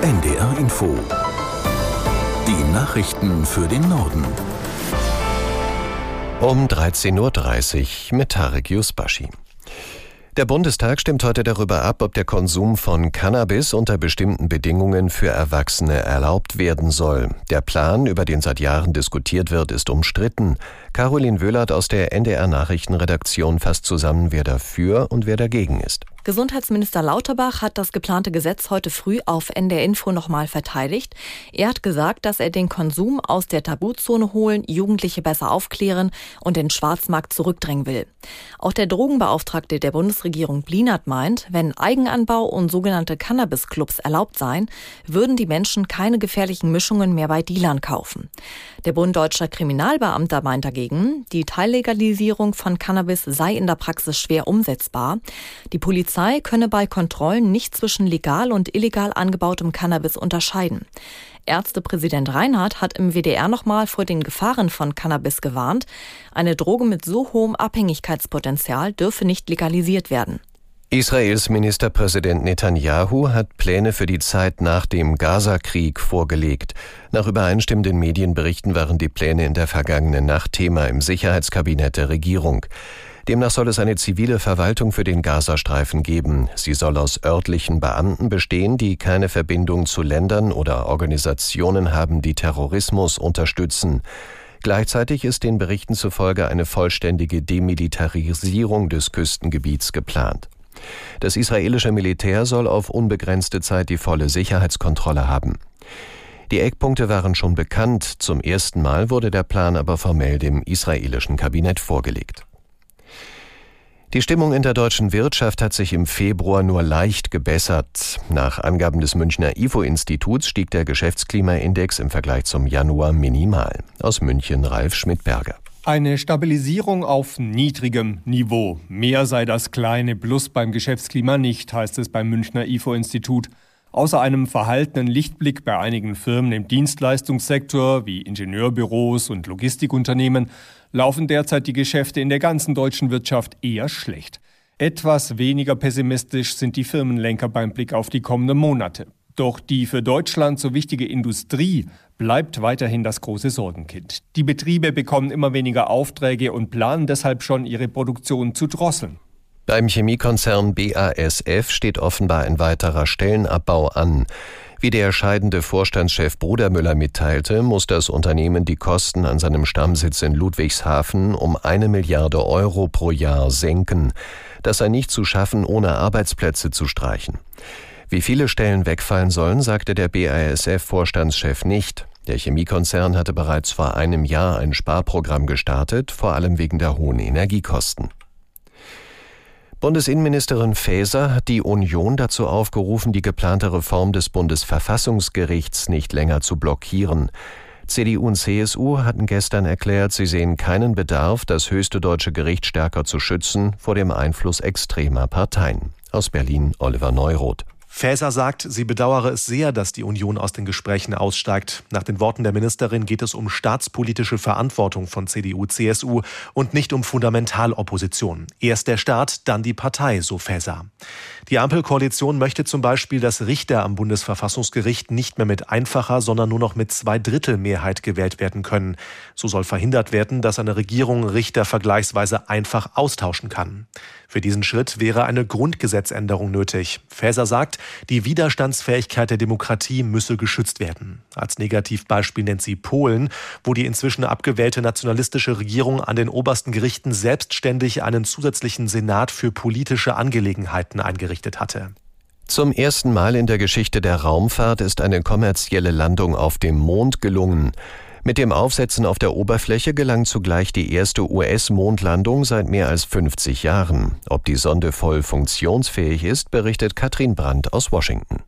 NDR Info. Die Nachrichten für den Norden. Um 13.30 Uhr mit Tarek Yusbashi. Der Bundestag stimmt heute darüber ab, ob der Konsum von Cannabis unter bestimmten Bedingungen für Erwachsene erlaubt werden soll. Der Plan, über den seit Jahren diskutiert wird, ist umstritten. Caroline Wöhlert aus der NDR Nachrichtenredaktion fasst zusammen, wer dafür und wer dagegen ist. Gesundheitsminister Lauterbach hat das geplante Gesetz heute früh auf NDR Info nochmal verteidigt. Er hat gesagt, dass er den Konsum aus der Tabuzone holen, Jugendliche besser aufklären und den Schwarzmarkt zurückdrängen will. Auch der Drogenbeauftragte der Bundesregierung Blinert meint, wenn Eigenanbau und sogenannte Cannabis-Clubs erlaubt seien, würden die Menschen keine gefährlichen Mischungen mehr bei Dealern kaufen. Der Bund Deutscher Kriminalbeamter meint dagegen, die Teillegalisierung von Cannabis sei in der Praxis schwer umsetzbar. Die Polizei Polizei könne bei Kontrollen nicht zwischen legal und illegal angebautem Cannabis unterscheiden. Ärztepräsident Reinhardt hat im WDR nochmal vor den Gefahren von Cannabis gewarnt. Eine Droge mit so hohem Abhängigkeitspotenzial dürfe nicht legalisiert werden. Israels Ministerpräsident Netanyahu hat Pläne für die Zeit nach dem Gaza-Krieg vorgelegt. Nach übereinstimmenden Medienberichten waren die Pläne in der vergangenen Nacht Thema im Sicherheitskabinett der Regierung. Demnach soll es eine zivile Verwaltung für den Gazastreifen geben. Sie soll aus örtlichen Beamten bestehen, die keine Verbindung zu Ländern oder Organisationen haben, die Terrorismus unterstützen. Gleichzeitig ist den Berichten zufolge eine vollständige Demilitarisierung des Küstengebiets geplant. Das israelische Militär soll auf unbegrenzte Zeit die volle Sicherheitskontrolle haben. Die Eckpunkte waren schon bekannt, zum ersten Mal wurde der Plan aber formell dem israelischen Kabinett vorgelegt. Die Stimmung in der deutschen Wirtschaft hat sich im Februar nur leicht gebessert. Nach Angaben des Münchner IFO-Instituts stieg der Geschäftsklimaindex im Vergleich zum Januar minimal. Aus München Ralf Schmidberger. Eine Stabilisierung auf niedrigem Niveau. Mehr sei das kleine Plus beim Geschäftsklima nicht, heißt es beim Münchner IFO-Institut. Außer einem verhaltenen Lichtblick bei einigen Firmen im Dienstleistungssektor wie Ingenieurbüros und Logistikunternehmen laufen derzeit die Geschäfte in der ganzen deutschen Wirtschaft eher schlecht. Etwas weniger pessimistisch sind die Firmenlenker beim Blick auf die kommenden Monate. Doch die für Deutschland so wichtige Industrie bleibt weiterhin das große Sorgenkind. Die Betriebe bekommen immer weniger Aufträge und planen deshalb schon, ihre Produktion zu drosseln. Beim Chemiekonzern BASF steht offenbar ein weiterer Stellenabbau an. Wie der scheidende Vorstandschef Brudermüller mitteilte, muss das Unternehmen die Kosten an seinem Stammsitz in Ludwigshafen um eine Milliarde Euro pro Jahr senken. Das sei nicht zu schaffen, ohne Arbeitsplätze zu streichen. Wie viele Stellen wegfallen sollen, sagte der BASF-Vorstandschef nicht. Der Chemiekonzern hatte bereits vor einem Jahr ein Sparprogramm gestartet, vor allem wegen der hohen Energiekosten. Bundesinnenministerin Faeser hat die Union dazu aufgerufen, die geplante Reform des Bundesverfassungsgerichts nicht länger zu blockieren. CDU und CSU hatten gestern erklärt, sie sehen keinen Bedarf, das höchste deutsche Gericht stärker zu schützen vor dem Einfluss extremer Parteien. Aus Berlin Oliver Neuroth. Faeser sagt, sie bedauere es sehr, dass die Union aus den Gesprächen aussteigt. Nach den Worten der Ministerin geht es um staatspolitische Verantwortung von CDU, CSU und nicht um Fundamentalopposition. Erst der Staat, dann die Partei, so Faeser. Die Ampelkoalition möchte zum Beispiel, dass Richter am Bundesverfassungsgericht nicht mehr mit einfacher, sondern nur noch mit zwei Drittel Mehrheit gewählt werden können. So soll verhindert werden, dass eine Regierung Richter vergleichsweise einfach austauschen kann. Für diesen Schritt wäre eine Grundgesetzänderung nötig. Faeser sagt, die Widerstandsfähigkeit der Demokratie müsse geschützt werden. Als Negativbeispiel nennt sie Polen, wo die inzwischen abgewählte nationalistische Regierung an den obersten Gerichten selbstständig einen zusätzlichen Senat für politische Angelegenheiten eingerichtet hatte. Zum ersten Mal in der Geschichte der Raumfahrt ist eine kommerzielle Landung auf dem Mond gelungen. Mit dem Aufsetzen auf der Oberfläche gelang zugleich die erste US-Mondlandung seit mehr als 50 Jahren. Ob die Sonde voll funktionsfähig ist, berichtet Katrin Brandt aus Washington.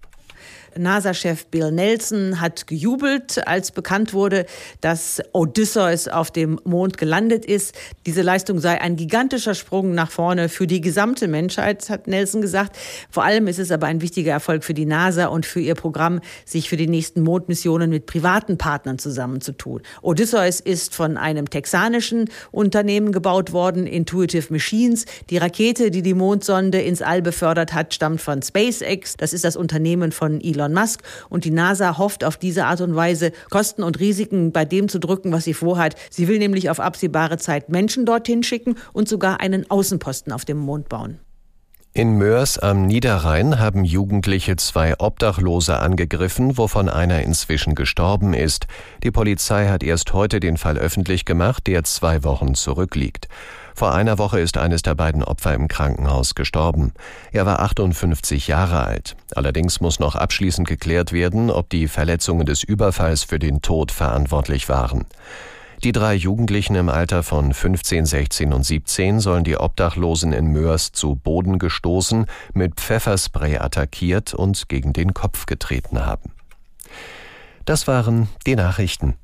NASA-Chef Bill Nelson hat gejubelt, als bekannt wurde, dass Odysseus auf dem Mond gelandet ist. Diese Leistung sei ein gigantischer Sprung nach vorne für die gesamte Menschheit, hat Nelson gesagt. Vor allem ist es aber ein wichtiger Erfolg für die NASA und für ihr Programm, sich für die nächsten Mondmissionen mit privaten Partnern zusammenzutun. Odysseus ist von einem texanischen Unternehmen gebaut worden, Intuitive Machines. Die Rakete, die die Mondsonde ins All befördert hat, stammt von SpaceX. Das ist das Unternehmen von Elon Elon Musk. Und die NASA hofft auf diese Art und Weise, Kosten und Risiken bei dem zu drücken, was sie vorhat. Sie will nämlich auf absehbare Zeit Menschen dorthin schicken und sogar einen Außenposten auf dem Mond bauen. In Mörs am Niederrhein haben Jugendliche zwei Obdachlose angegriffen, wovon einer inzwischen gestorben ist. Die Polizei hat erst heute den Fall öffentlich gemacht, der zwei Wochen zurückliegt. Vor einer Woche ist eines der beiden Opfer im Krankenhaus gestorben. Er war 58 Jahre alt. Allerdings muss noch abschließend geklärt werden, ob die Verletzungen des Überfalls für den Tod verantwortlich waren. Die drei Jugendlichen im Alter von 15, 16 und 17 sollen die Obdachlosen in Mörs zu Boden gestoßen, mit Pfefferspray attackiert und gegen den Kopf getreten haben. Das waren die Nachrichten.